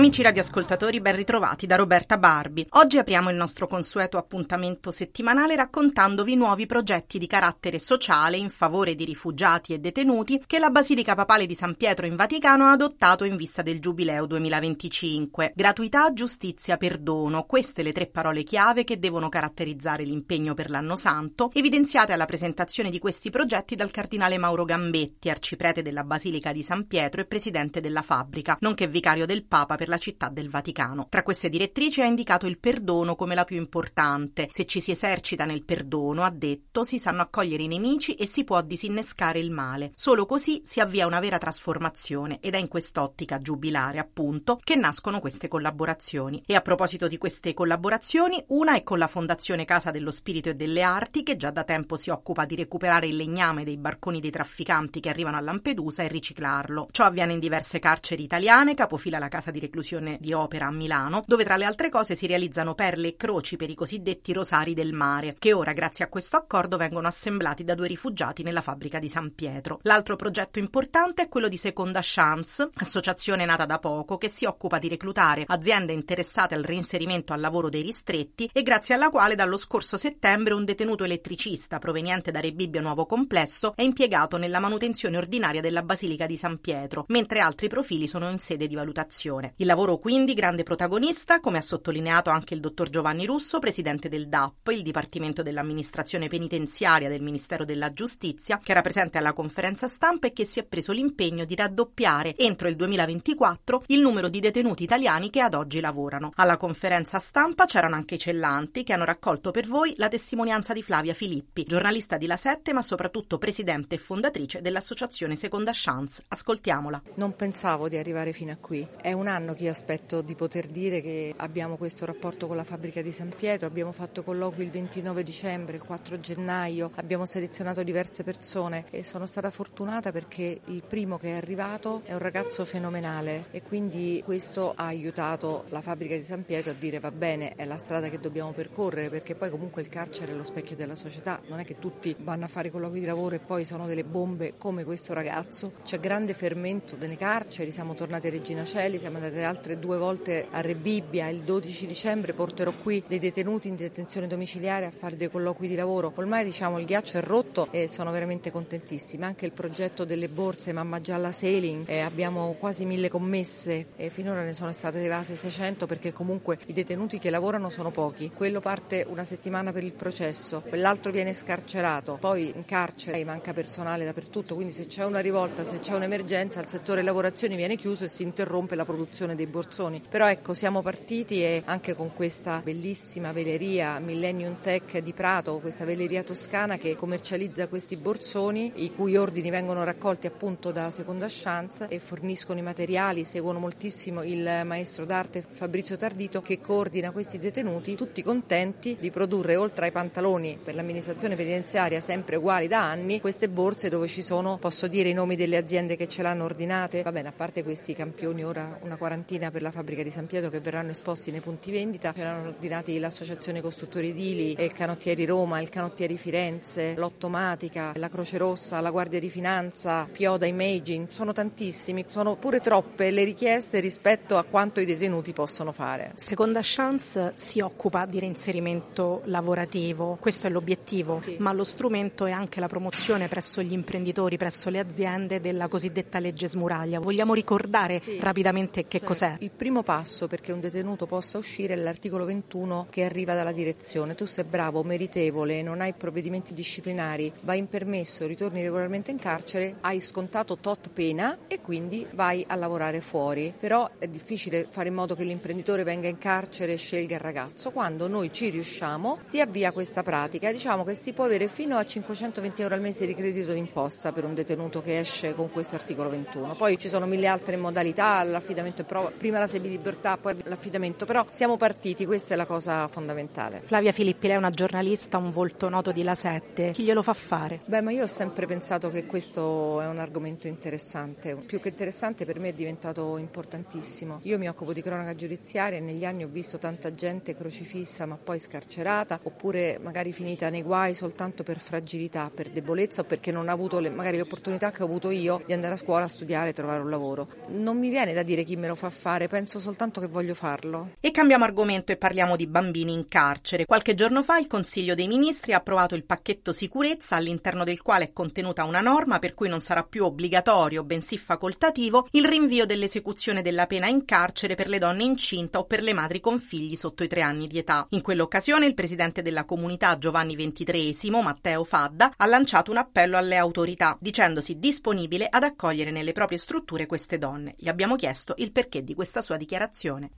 Amici radioascoltatori, ben ritrovati da Roberta Barbi. Oggi apriamo il nostro consueto appuntamento settimanale raccontandovi nuovi progetti di carattere sociale in favore di rifugiati e detenuti che la Basilica Papale di San Pietro in Vaticano ha adottato in vista del Giubileo 2025. Gratuità, giustizia, perdono, queste le tre parole chiave che devono caratterizzare l'impegno per l'anno santo, evidenziate alla presentazione di questi progetti dal cardinale Mauro Gambetti, arciprete della Basilica di San Pietro e presidente della fabbrica, nonché vicario del Papa per la città del Vaticano. Tra queste direttrici ha indicato il perdono come la più importante. Se ci si esercita nel perdono, ha detto, si sanno accogliere i nemici e si può disinnescare il male. Solo così si avvia una vera trasformazione ed è in quest'ottica giubilare, appunto, che nascono queste collaborazioni. E a proposito di queste collaborazioni, una è con la Fondazione Casa dello Spirito e delle Arti, che già da tempo si occupa di recuperare il legname dei barconi dei trafficanti che arrivano a Lampedusa e riciclarlo. Ciò avviene in diverse carceri italiane, capofila la casa di reclusione inclusione di opera a Milano, dove tra le altre cose si realizzano perle e croci per i cosiddetti rosari del mare, che ora grazie a questo accordo vengono assemblati da due rifugiati nella fabbrica di San Pietro. L'altro progetto importante è quello di Seconda Chance, associazione nata da poco che si occupa di reclutare aziende interessate al reinserimento al lavoro dei ristretti e grazie alla quale dallo scorso settembre un detenuto elettricista proveniente da Rebibbia Nuovo Complesso è impiegato nella manutenzione ordinaria della Basilica di San Pietro, mentre altri profili sono in sede di valutazione. Il lavoro quindi grande protagonista, come ha sottolineato anche il dottor Giovanni Russo, presidente del DAP, il Dipartimento dell'Amministrazione Penitenziaria del Ministero della Giustizia, che era presente alla conferenza stampa e che si è preso l'impegno di raddoppiare entro il 2024 il numero di detenuti italiani che ad oggi lavorano. Alla conferenza stampa c'erano anche i cellanti che hanno raccolto per voi la testimonianza di Flavia Filippi, giornalista di La Sette ma soprattutto presidente e fondatrice dell'associazione Seconda Chance. Ascoltiamola. Non pensavo di arrivare fino a qui. È un anno che io aspetto di poter dire che abbiamo questo rapporto con la fabbrica di San Pietro, abbiamo fatto colloqui il 29 dicembre, il 4 gennaio, abbiamo selezionato diverse persone e sono stata fortunata perché il primo che è arrivato è un ragazzo fenomenale e quindi questo ha aiutato la fabbrica di San Pietro a dire va bene, è la strada che dobbiamo percorrere perché poi comunque il carcere è lo specchio della società, non è che tutti vanno a fare colloqui di lavoro e poi sono delle bombe come questo ragazzo, c'è grande fermento nelle carceri, siamo tornati a Regina Celi, siamo andati altre due volte a Rebibbia. Il 12 dicembre porterò qui dei detenuti in detenzione domiciliare a fare dei colloqui di lavoro. Ormai diciamo il ghiaccio è rotto e sono veramente contentissima. Anche il progetto delle borse Mamma Gialla Sailing, eh, abbiamo quasi mille commesse e finora ne sono state evase 600 perché comunque i detenuti che lavorano sono pochi. Quello parte una settimana per il processo, quell'altro viene scarcerato, poi in carcere manca personale dappertutto, quindi se c'è una rivolta, se c'è un'emergenza, il settore lavorazioni viene chiuso e si interrompe la produzione dei borsoni. Però ecco, siamo partiti e anche con questa bellissima veleria Millennium Tech di Prato, questa veleria toscana che commercializza questi borsoni, i cui ordini vengono raccolti appunto da Seconda Chance e forniscono i materiali, seguono moltissimo il maestro d'arte Fabrizio Tardito che coordina questi detenuti, tutti contenti di produrre oltre ai pantaloni per l'amministrazione penitenziaria sempre uguali da anni, queste borse dove ci sono, posso dire i nomi delle aziende che ce l'hanno ordinate, va bene, a parte questi campioni ora una quarantina quarantina per la fabbrica di San Pietro che verranno esposti nei punti vendita. Erano ordinati l'Associazione Costruttori Edili, il Canottieri Roma, il Canottieri Firenze, l'Ottomatica, la Croce Rossa, la Guardia di Finanza, Pioda Imaging. Sono tantissimi, sono pure troppe le richieste rispetto a quanto i detenuti possono fare. Seconda Chance si occupa di reinserimento lavorativo, questo è l'obiettivo, sì. ma lo strumento è anche la promozione presso gli imprenditori, presso le aziende della cosiddetta legge smuraglia. Vogliamo ricordare sì. rapidamente che cos'è? Il primo passo perché un detenuto possa uscire è l'articolo 21 che arriva dalla direzione. Tu sei bravo, meritevole, non hai provvedimenti disciplinari, vai in permesso, ritorni regolarmente in carcere, hai scontato tot pena e quindi vai a lavorare fuori. Però è difficile fare in modo che l'imprenditore venga in carcere e scelga il ragazzo. Quando noi ci riusciamo si avvia questa pratica. Diciamo che si può avere fino a 520 euro al mese di credito d'imposta per un detenuto che esce con questo articolo 21. Poi ci sono mille altre modalità, l'affidamento è proprio però prima la semilibertà, poi l'affidamento, però siamo partiti, questa è la cosa fondamentale. Flavia Filippi, lei è una giornalista, un volto noto di La Sette, chi glielo fa fare? Beh, ma io ho sempre pensato che questo è un argomento interessante, più che interessante per me è diventato importantissimo. Io mi occupo di cronaca giudiziaria e negli anni ho visto tanta gente crocifissa ma poi scarcerata oppure magari finita nei guai soltanto per fragilità, per debolezza o perché non ha avuto le, magari l'opportunità che ho avuto io di andare a scuola a studiare e trovare un lavoro. Non mi viene da dire chi me lo fa fare, penso soltanto che voglio farlo. E cambiamo argomento e parliamo di bambini in carcere. Qualche giorno fa il Consiglio dei Ministri ha approvato il pacchetto sicurezza all'interno del quale è contenuta una norma per cui non sarà più obbligatorio, bensì facoltativo, il rinvio dell'esecuzione della pena in carcere per le donne incinta o per le madri con figli sotto i tre anni di età. In quell'occasione il presidente della comunità Giovanni XXIII, Matteo Fadda, ha lanciato un appello alle autorità, dicendosi disponibile ad accogliere nelle proprie strutture queste donne. Gli abbiamo chiesto il perché di questa sua dichiarazione.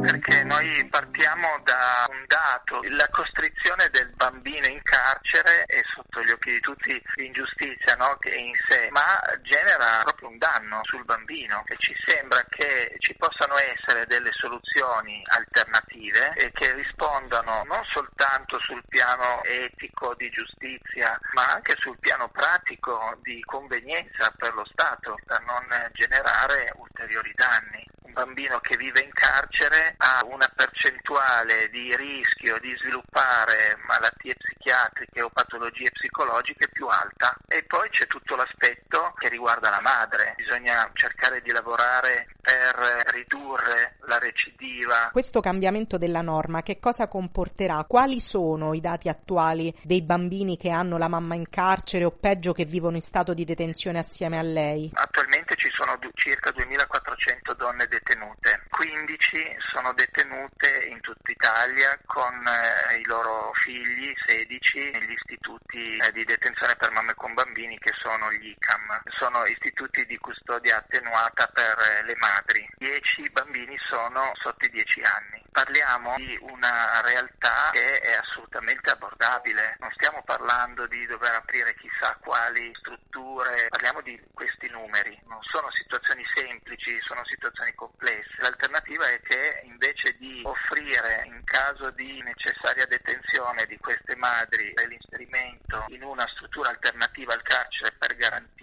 Perché noi partiamo da un dato, la costrizione del bambino in carcere è sotto gli occhi di tutti l'ingiustizia no? che è in sé, ma genera proprio un danno sul bambino e ci sembra che ci possano essere delle soluzioni alternative e che rispondano non soltanto sul piano etico di giustizia, ma anche sul piano pratico di convenienza per lo Stato, per non generare ulteriori danni. Un bambino che vive in carcere ha una percentuale di rischio di sviluppare malattie psichiatriche o patologie psicologiche più alta e poi c'è tutto l'aspetto che riguarda la madre, bisogna cercare di lavorare per ridurre la recidiva. Questo cambiamento della norma che cosa comporterà? Quali sono i dati attuali dei bambini che hanno la mamma in carcere o peggio che vivono in stato di detenzione assieme a lei? Attualmente ci sono circa 2400 donne detenute, 15 sono detenute in tutta Italia con eh, i loro figli, 16 negli istituti eh, di detenzione per mamme con bambini che sono gli ICAM, sono istituti di custodia attenuata per eh, le madri, 10 bambini sono sotto i 10 anni. Parliamo di una realtà che è assolutamente abbordabile, non stiamo parlando di dover aprire chissà quali strutture, parliamo di questi numeri, non sono situazioni semplici, sono situazioni complesse. L'alternativa è che invece di offrire in caso di necessaria detenzione di queste madri e l'inserimento in una struttura alternativa al carcere per garantire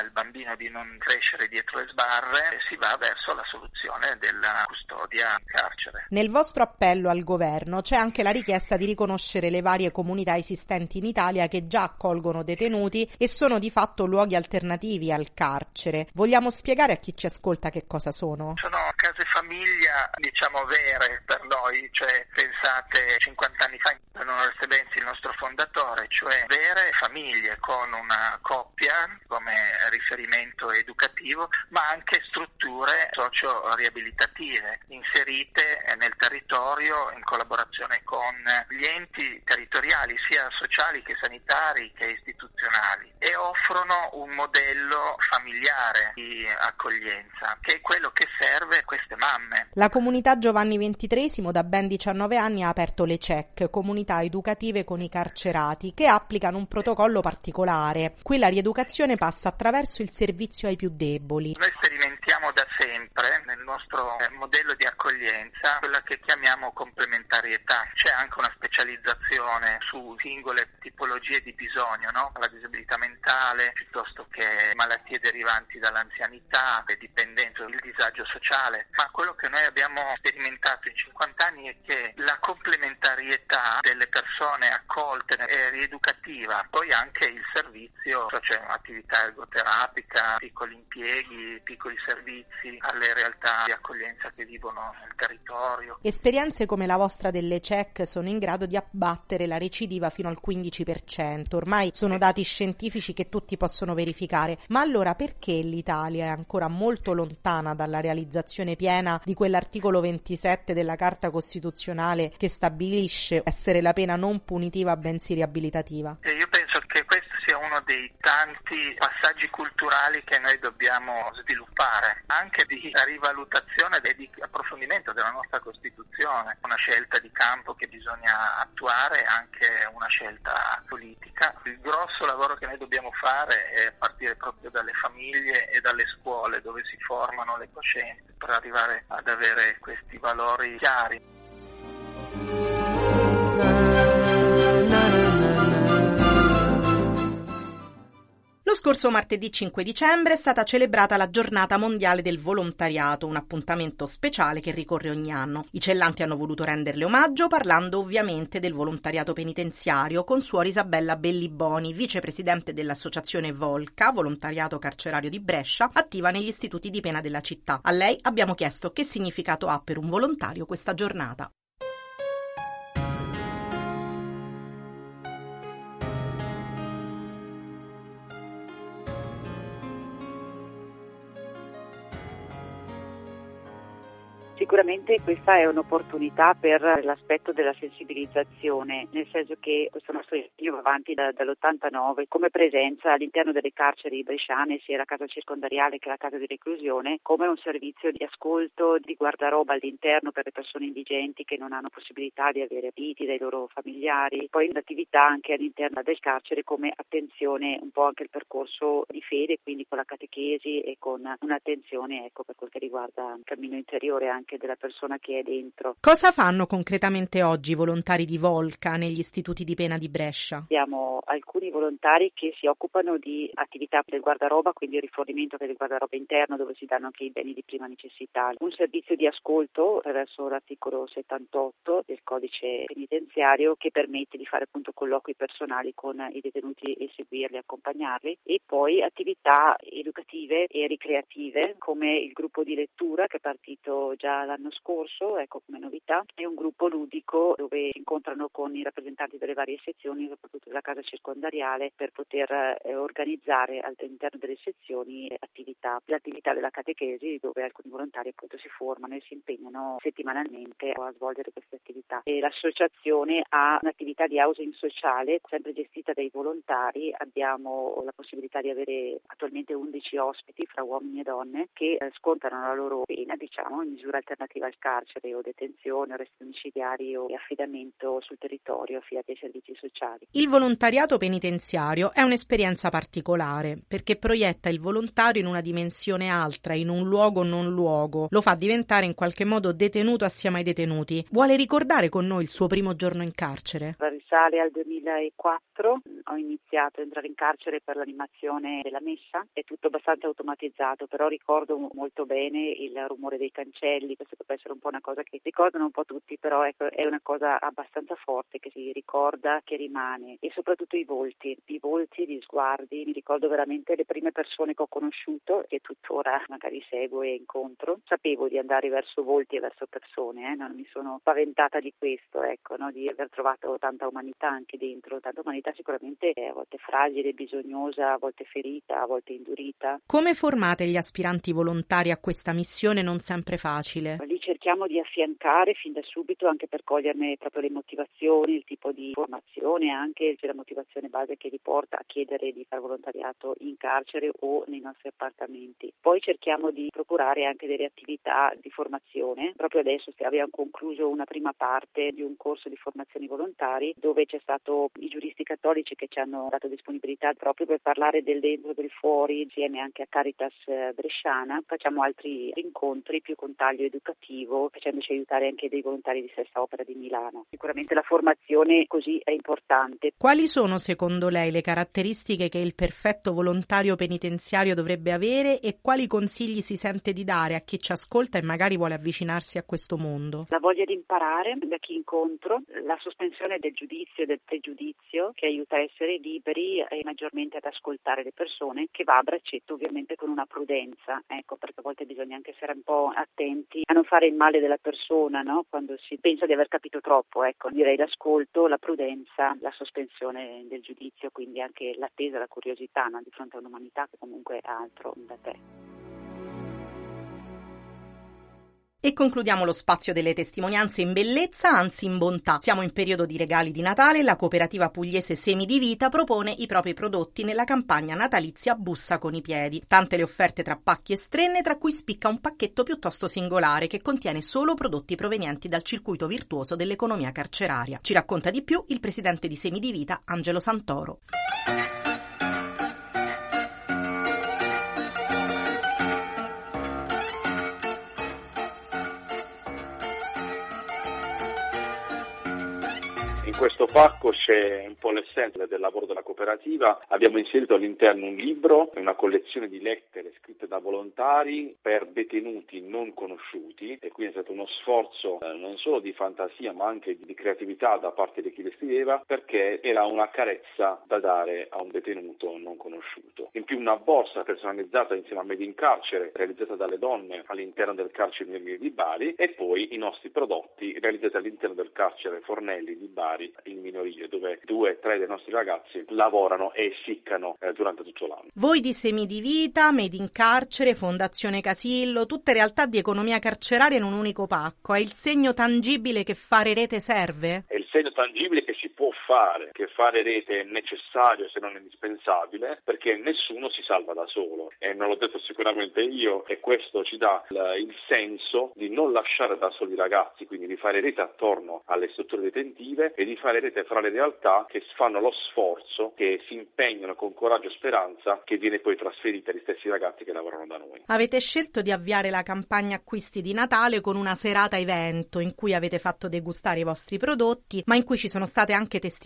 al bambino di non crescere dietro le sbarre, si va verso la soluzione della custodia in carcere. Nel vostro appello al governo c'è anche la richiesta di riconoscere le varie comunità esistenti in Italia che già accolgono detenuti e sono di fatto luoghi alternativi al carcere. Vogliamo spiegare a chi ci ascolta che cosa sono? Sono case famiglia, diciamo, vere per noi, cioè pensate 50 anni fa, Oreste Benzi, il nostro fondatore, cioè vere famiglie con una coppia come riferimento educativo, ma anche strutture socio-riabilitative inserite nel territorio in collaborazione con gli enti territoriali, sia sociali che sanitari che istituzionali, e offrono un modello familiare di accoglienza, che è quello che serve a queste mamme. La comunità Giovanni XXIII da ben 19 anni ha aperto le CEC, comunità educative con i carcerati, che applicano un protocollo particolare. Qui la rieducazione passa attraverso il servizio ai più deboli. Noi sperimentiamo da sempre nel nostro eh, modello di accoglienza quella che chiamiamo complementarietà. C'è anche una specializzazione su singole tipologie di bisogno, no? la disabilità mentale piuttosto che malattie derivanti dall'anzianità, le dipendenze, il disagio sociale, ma quello che noi abbiamo sperimentato in 50 anni è che la complementarietà delle persone accolte è rieducativa, poi anche il servizio, cioè attività ergoterapica, piccoli impieghi, piccoli servizi alle realtà di accoglienza che vivono nel territorio. Esperienze come la vostra delle CEC sono in grado di abbattere la recidiva fino al 15%, ormai sono dati scientifici che tutti possono verificare, ma allora perché l'Italia è ancora molto lontana dalla realizzazione piena di quell'articolo 27 della Carta Costituzionale che stabilisce essere la pena non punitiva bensì riabilitativa? io penso che questo sia un uno dei tanti passaggi culturali che noi dobbiamo sviluppare, anche di rivalutazione e di approfondimento della nostra Costituzione, una scelta di campo che bisogna attuare, anche una scelta politica. Il grosso lavoro che noi dobbiamo fare è partire proprio dalle famiglie e dalle scuole dove si formano le coscienze per arrivare ad avere questi valori chiari. Lo scorso martedì 5 dicembre è stata celebrata la giornata mondiale del volontariato, un appuntamento speciale che ricorre ogni anno. I cellanti hanno voluto renderle omaggio parlando ovviamente del volontariato penitenziario con suor Isabella Belliboni, vicepresidente dell'associazione Volca, volontariato carcerario di Brescia, attiva negli istituti di pena della città. A lei abbiamo chiesto che significato ha per un volontario questa giornata. Sicuramente questa è un'opportunità per l'aspetto della sensibilizzazione, nel senso che questo nostro impegno va avanti da, dall'89 come presenza all'interno delle carceri bresciane, sia la casa circondariale che la casa di reclusione, come un servizio di ascolto, di guardaroba all'interno per le persone indigenti che non hanno possibilità di avere abiti dai loro familiari, poi un'attività anche all'interno del carcere come attenzione un po' anche il percorso di fede, quindi con la catechesi e con un'attenzione ecco, per quel che riguarda il cammino interiore anche della persona che è dentro. Cosa fanno concretamente oggi i volontari di Volca negli istituti di pena di Brescia? Abbiamo alcuni volontari che si occupano di attività del guardaroba, quindi il rifornimento del guardaroba interno dove si danno anche i beni di prima necessità, un servizio di ascolto attraverso l'articolo 78 del codice penitenziario che permette di fare appunto colloqui personali con i detenuti e seguirli, accompagnarli e poi attività educative e ricreative come il gruppo di lettura che è partito già l'anno scorso, ecco come novità, è un gruppo ludico dove si incontrano con i rappresentanti delle varie sezioni, soprattutto della casa circondariale, per poter eh, organizzare all'interno delle sezioni attività, l'attività della catechesi dove alcuni volontari appunto si formano e si impegnano settimanalmente a svolgere queste attività. E l'associazione ha un'attività di housing sociale sempre gestita dai volontari, abbiamo la possibilità di avere attualmente 11 ospiti fra uomini e donne che eh, scontano la loro pena diciamo in misura alternativa alternativa al carcere o detenzione, arresti domiciliari o affidamento sul territorio affidati ai servizi sociali. Il volontariato penitenziario è un'esperienza particolare perché proietta il volontario in una dimensione altra, in un luogo non luogo, lo fa diventare in qualche modo detenuto assieme ai detenuti. Vuole ricordare con noi il suo primo giorno in carcere? Risale al 2004, ho iniziato a entrare in carcere per l'animazione della messa, è tutto abbastanza automatizzato, però ricordo molto bene il rumore dei cancelli, questo potrebbe essere un po' una cosa che ricordano un po' tutti, però ecco, è una cosa abbastanza forte che si ricorda, che rimane e soprattutto i volti, i volti, gli sguardi, mi ricordo veramente le prime persone che ho conosciuto che tuttora magari seguo e incontro, sapevo di andare verso volti e verso persone, eh? non mi sono spaventata di questo, ecco, no? di aver trovato tanta umanità anche dentro, tanta umanità sicuramente a volte fragile, bisognosa, a volte ferita, a volte indurita. Come formate gli aspiranti volontari a questa missione non sempre facile? Li cerchiamo di affiancare fin da subito anche per coglierne proprio le motivazioni, il tipo di formazione, anche la motivazione base che li porta a chiedere di fare volontariato in carcere o nei nostri appartamenti. Poi cerchiamo di procurare anche delle attività di formazione. Proprio adesso abbiamo concluso una prima parte di un corso di formazione volontari dove c'è stato i giuristi cattolici che ci hanno dato disponibilità proprio per parlare del dentro e del fuori insieme anche a Caritas eh, Bresciana. Facciamo altri incontri più con taglio educativo, facendoci aiutare anche dei volontari di Sesta Opera di Milano. Sicuramente la formazione così è importante. Quali sono secondo lei le caratteristiche che il perfetto volontario penitenziario dovrebbe avere e quali consigli si sente di dare a chi ci ascolta e magari vuole avvicinarsi a questo mondo? La voglia di imparare da chi incontro, la sospensione del giudizio e del pregiudizio che aiuta a essere liberi e maggiormente ad ascoltare le persone, che va a braccetto ovviamente con una prudenza, ecco, perché a volte bisogna anche essere un po' attenti a non fare il male della persona, no? Quando si pensa di aver capito troppo, ecco, direi l'ascolto, la prudenza, la sospensione del giudizio, quindi anche l'attesa, la curiosità no? di fronte a un'umanità che comunque è altro da te. E concludiamo lo spazio delle testimonianze in bellezza, anzi in bontà. Siamo in periodo di regali di Natale la cooperativa pugliese Semi di Vita propone i propri prodotti nella campagna natalizia Bussa con i piedi. Tante le offerte tra pacchi e strenne, tra cui spicca un pacchetto piuttosto singolare che contiene solo prodotti provenienti dal circuito virtuoso dell'economia carceraria. Ci racconta di più il presidente di Semi di Vita, Angelo Santoro. Questo pacco c'è un po' l'essenza del lavoro della cooperativa. Abbiamo inserito all'interno un libro, una collezione di lettere scritte da volontari per detenuti non conosciuti e quindi è stato uno sforzo eh, non solo di fantasia ma anche di creatività da parte di chi le scriveva perché era una carezza da dare a un detenuto non conosciuto. In più una borsa personalizzata insieme a Made in Carcere realizzata dalle donne all'interno del carcere di Bari e poi i nostri prodotti realizzati all'interno del carcere Fornelli di Bari In minorile, dove due o tre dei nostri ragazzi lavorano e essiccano eh, durante tutto l'anno. Voi di Semi di Vita, Made in Carcere, Fondazione Casillo, tutte realtà di economia carceraria in un unico pacco. È il segno tangibile che fare rete serve? È il segno tangibile fare, che fare rete è necessario se non indispensabile, perché nessuno si salva da solo. E non l'ho detto sicuramente io, e questo ci dà il, senso di non lasciare da soli i ragazzi, quindi di fare rete attorno alle strutture detentive e di fare rete fra le realtà che fanno lo sforzo, che si impegnano con coraggio e speranza, che viene poi trasferita agli stessi ragazzi che lavorano da noi. Avete scelto di avviare la campagna acquisti di Natale con una serata evento in cui avete fatto degustare i vostri prodotti, ma in cui ci sono state anche testimonianze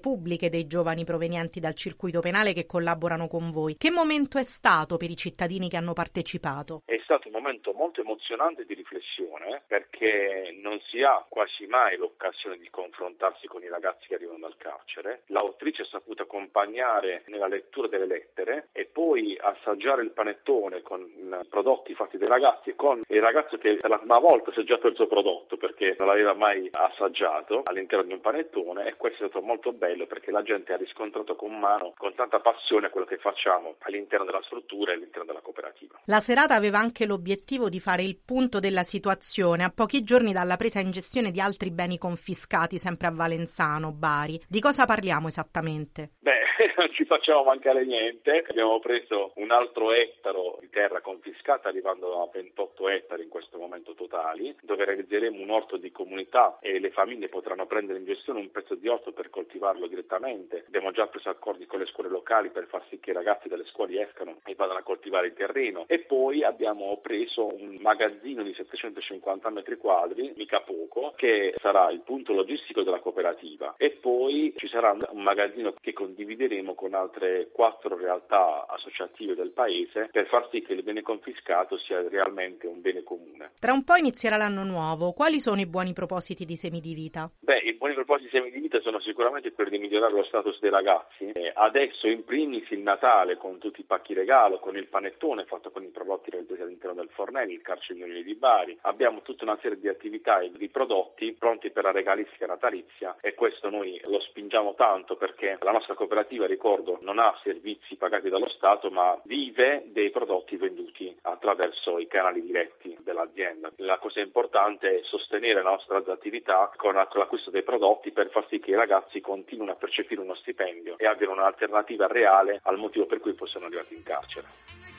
pubbliche dei giovani provenienti dal circuito penale che collaborano con voi. Che momento è stato per i cittadini che hanno partecipato? È stato un momento molto emozionante di riflessione perché non si ha quasi mai l'occasione di confrontarsi con i ragazzi che arrivano dal carcere. L'autrice ha saputo accompagnare nella lettura delle lettere e poi assaggiare il panettone con prodotti fatti dai ragazzi e con il ragazzo che per la prima volta ha assaggiato il suo prodotto perché non l'aveva mai assaggiato all'interno di un panettone e questo stato molto bello perché la gente ha riscontrato con mano, con tanta passione quello che facciamo all'interno della struttura e all'interno della cooperativa. La serata aveva anche l'obiettivo di fare il punto della situazione a pochi giorni dalla presa in gestione di altri beni confiscati sempre a Valenzano, Bari. Di cosa parliamo esattamente? Beh, non ci facciamo mancare niente. Abbiamo preso un altro ettaro di terra confiscata arrivando a 28 ettari in questo momento totali, dove realizzeremo un orto di comunità e le famiglie potranno prendere in gestione un pezzo di orto per coltivarlo direttamente. Abbiamo già preso accordi con le scuole locali per far sì che i ragazzi delle scuole escano e vadano a coltivare il terreno. E poi abbiamo preso un magazzino di 750 metri quadri, mica poco, che sarà il punto logistico della cooperativa. E poi ci sarà un magazzino che condivideremo con altre quattro realtà associative del paese per far sì che il bene confiscato sia realmente un bene comune. Tra un po' inizierà l'anno nuovo. Quali sono i buoni propositi di Semi di Vita? Beh, i buoni propositi di Semi di Vita sono sicuramente di migliorare lo status dei ragazzi. Adesso in primis il Natale con tutti i pacchi regalo, con il panettone fatto con i prodotti realizzati all'interno del fornello, il carcere di Bari. Abbiamo tutta una serie di attività e di prodotti pronti per la regalistica natalizia e questo noi lo spingiamo tanto perché la nostra cooperativa, ricordo, non ha servizi pagati dallo Stato ma vive dei prodotti venduti attraverso i canali diretti dell'azienda. La cosa importante è sostenere la nostra attività con l'acquisto dei prodotti per far sì che i ragazzi continuino a percepire uno stipendio e abbiano un'alternativa reale al motivo per cui poi sono arrivati in carcere.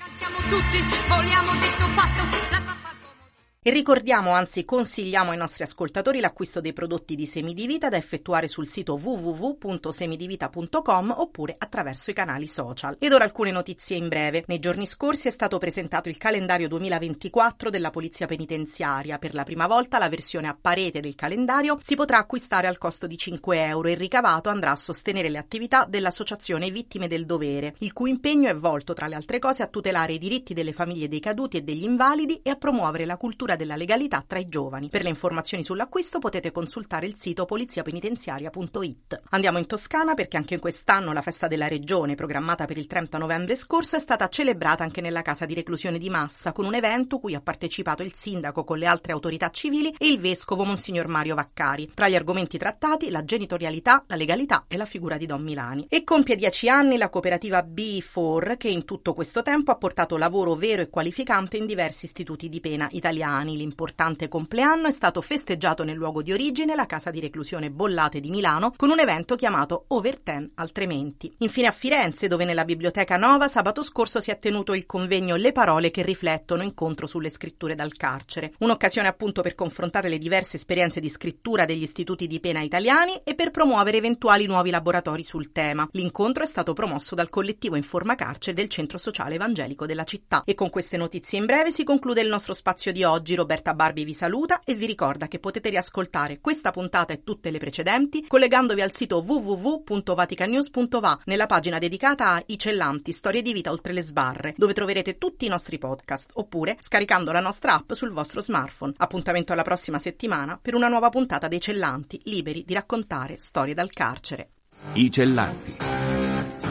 Noi tutti, vogliamo detto fatto, e ricordiamo, anzi consigliamo ai nostri ascoltatori l'acquisto dei prodotti di Semidivita da effettuare sul sito www.semidivita.com oppure attraverso i canali social. Ed ora alcune notizie in breve. Nei giorni scorsi è stato presentato il calendario 2024 della Polizia Penitenziaria. Per la prima volta la versione a parete del calendario si potrà acquistare al costo di 5 euro e il ricavato andrà a sostenere le attività dell'Associazione Vittime del Dovere, il cui impegno è volto, tra le altre cose, a tutelare i diritti delle famiglie dei caduti e degli invalidi e a promuovere la cultura cultura della legalità tra i giovani. Per le informazioni sull'acquisto potete consultare il sito poliziapenitenziaria.it. Andiamo in Toscana perché anche quest'anno la festa della regione, programmata per il 30 novembre scorso, è stata celebrata anche nella casa di reclusione di Massa con un evento cui ha partecipato il sindaco con le altre autorità civili e il vescovo Monsignor Mario Vaccari. Tra gli argomenti trattati la genitorialità, la legalità e la figura di Don Milani. E compie dieci anni la cooperativa B4 che in tutto questo tempo ha portato lavoro vero e qualificante in diversi istituti di pena italiani italiani. L'importante compleanno è stato festeggiato nel luogo di origine, la casa di reclusione Bollate di Milano, con un evento chiamato Over Ten Altrimenti. Infine a Firenze, dove nella Biblioteca Nova sabato scorso si è tenuto il convegno Le parole che riflettono incontro sulle scritture dal carcere. Un'occasione appunto per confrontare le diverse esperienze di scrittura degli istituti di pena italiani e per promuovere eventuali nuovi laboratori sul tema. L'incontro è stato promosso dal collettivo Informa Carcere del Centro Sociale Evangelico della città. E con queste notizie in breve si conclude il nostro spazio di oggi. Roberta Barbi vi saluta e vi ricorda che potete riascoltare questa puntata e tutte le precedenti collegandovi al sito www.vaticanews.va nella pagina dedicata a I Cellanti, storie di vita oltre le sbarre, dove troverete tutti i nostri podcast, oppure scaricando la nostra app sul vostro smartphone. Appuntamento alla prossima settimana per una nuova puntata dei Cellanti, liberi di raccontare storie dal carcere. I Cellanti.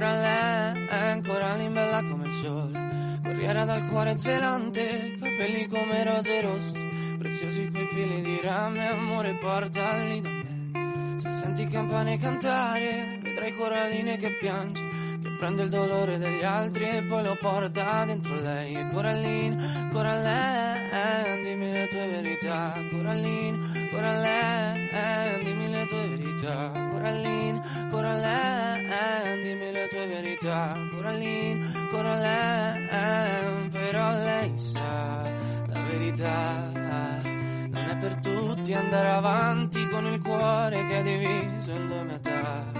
Corallina, Coraline, Coraline bella come il sole, corriera dal cuore zelante, capelli come rose rosse, preziosi quei fili di rame, amore portali da me, se senti campane cantare, vedrai Coraline che piange, prende il dolore degli altri e poi lo porta dentro lei. E Corallina, Corallina, dimmi le tue verità. Corallina, Corallina, dimmi le tue verità. Corallina, Corallina, dimmi le tue verità. Corallina, Corallina, però lei sa la verità. Non è per tutti andare avanti con il cuore che è diviso in due metà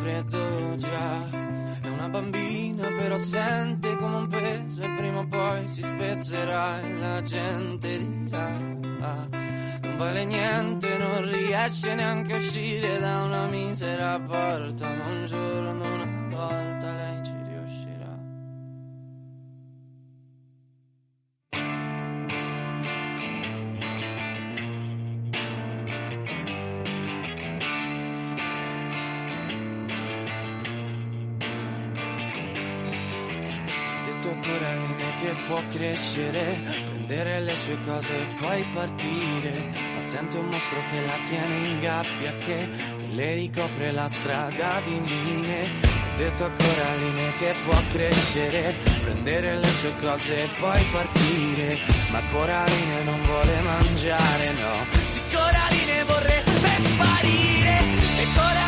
freddo già. Una bambina però sente come un peso e prima o poi si spezzerà e la gente dirà. Ah, non vale niente, non riesce neanche a uscire da una misera porta, ma un giorno una volta lei può crescere, prendere le sue cose e poi partire. Ma sente un mostro che la tiene in gabbia, che, che le ricopre la strada di mine. Ho detto a Coraline che può crescere, prendere le sue cose e poi partire. Ma Coraline non vuole mangiare, no. Sì, Coraline vorrebbe sparire. E Coraline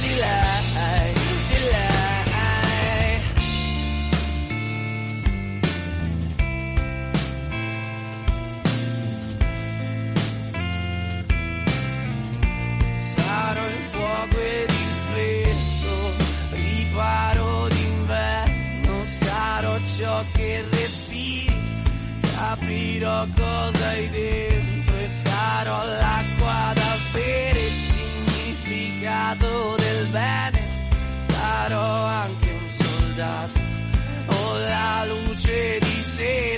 di lei, di lei. Sarò il fuoco ed il freddo, riparo d'inverno, sarò ciò che respiri, capirò cosa hai dentro e sarò l'acqua da bere, significato bene, sarò anche un soldato. O la luce di sé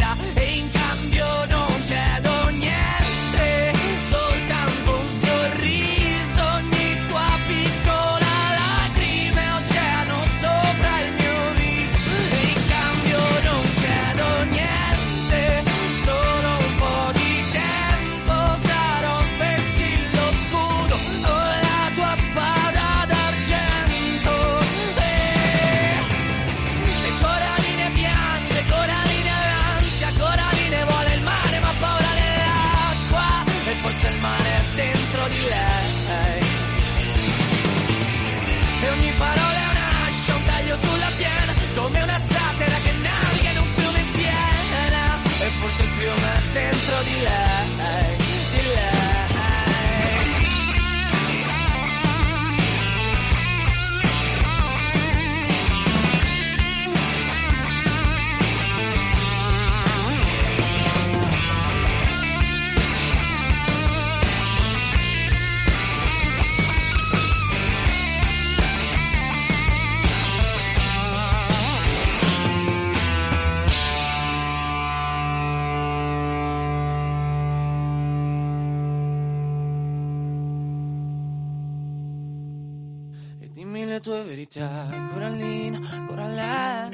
tue verità, Corallina, Corallina,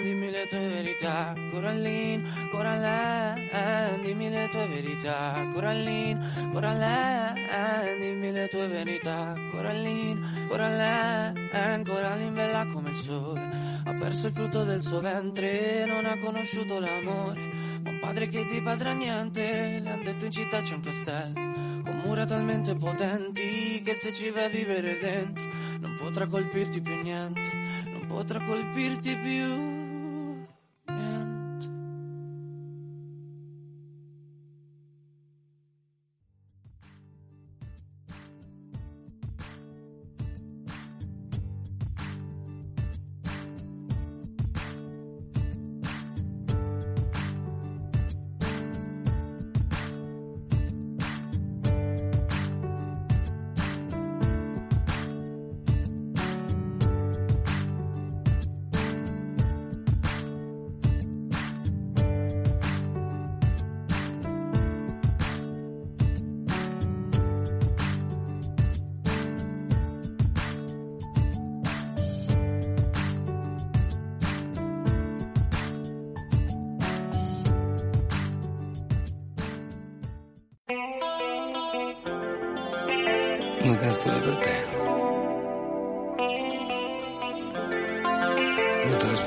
dimmi le tue verità, Corallina, Corallina, dimmi le tue verità, Corallina, Corallina, dimmi le tue verità, Corallina, Corallina, Corallina bella come il sole, ha perso il frutto del suo ventre, non ha conosciuto l'amore, un padre che ti padrà niente, le han detto in città c'è un castello, con mura talmente potenti che se ci vai a vivere dentro non potrà colpirti più niente, non potrà colpirti più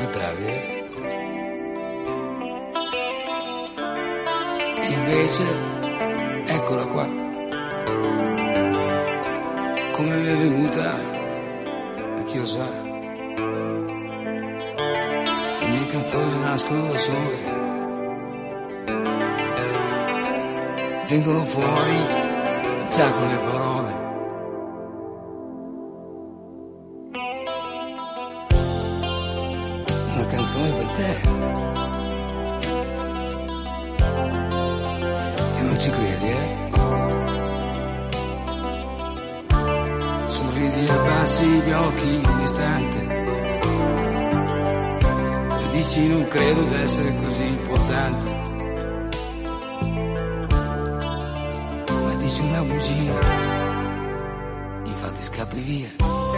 Eh? Invece, eccola qua. Come mi è venuta, a chi lo sa. Le mie canzoni nascono da sole. Vengono fuori già con le parole. Te. E non ci credi, eh? Sorridi e abbassi gli occhi un istante. E dici non credo d'essere così importante. Ma dici una bugia. Infatti scappi via.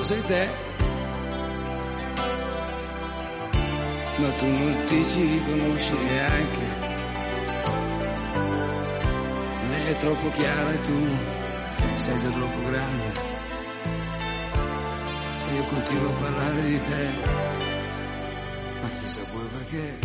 Vero sei te. Ma tu non ti ci riconosci neanche. Lei è troppo chiara e tu sei già troppo grande. Io continuo a parlare di te. Ma chissà poi perché.